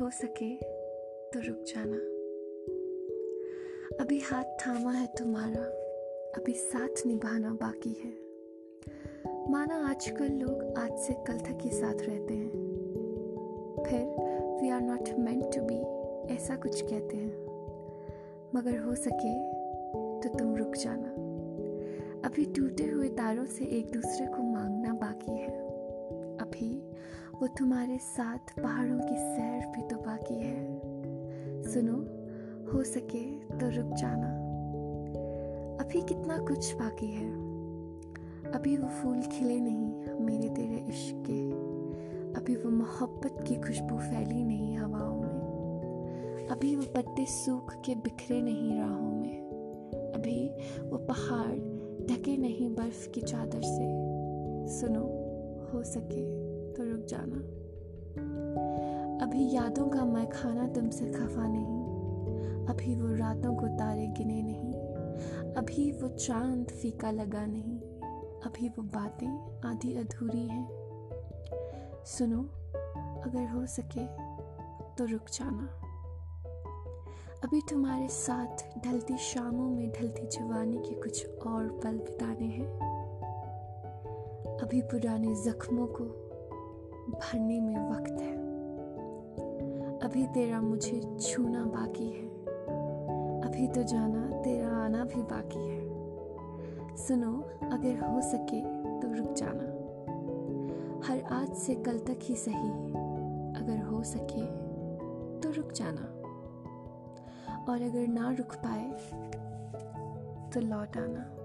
हो सके तो रुक जाना। अभी हाथ थामा है तुम्हारा, अभी साथ निभाना बाकी है। माना आजकल लोग आज से कल तक ही साथ रहते हैं। फिर we are not meant to be ऐसा कुछ कहते हैं। मगर हो सके तो तुम रुक जाना। अभी टूटे हुए तारों से एक दूसरे को मांगना बाकी है वो तुम्हारे साथ पहाड़ों की सैर भी तो बाकी है। सुनो, हो सके तो रुक जाना। अभी कितना कुछ बाकी है। अभी वो फूल खिले नहीं मेरे तेरे इश्क के। अभी वो मोहब्बत की खुशबू फैली नहीं हवाओं में। अभी वो पत्ते सूख के बिखरे नहीं राहों में। अभी वो पहाड़ ढके नहीं बर्फ़ की चादर से। सुनो, हो सके। तो रुक जाना। अभी यादों का मैं खाना तुमसे खफा नहीं। अभी वो रातों को तारे गिने नहीं। अभी वो चाँद फीका लगा नहीं। अभी वो बातें आधी अधूरी हैं। सुनो, अगर हो सके तो रुक जाना। अभी तुम्हारे साथ ढलती शामों में ढलती जवानी के कुछ और पल बिताने हैं। अभी पुराने जख्मों को भरने में वक्त है। अभी तेरा मुझे छूना बाकी है। अभी तो जाना, तेरा आना भी बाकी है। सुनो, अगर हो सके तो रुक जाना। हर आज से कल तक ही सही अगर हो सके तो रुक जाना। और अगर ना रुक पाए तो लौट आना।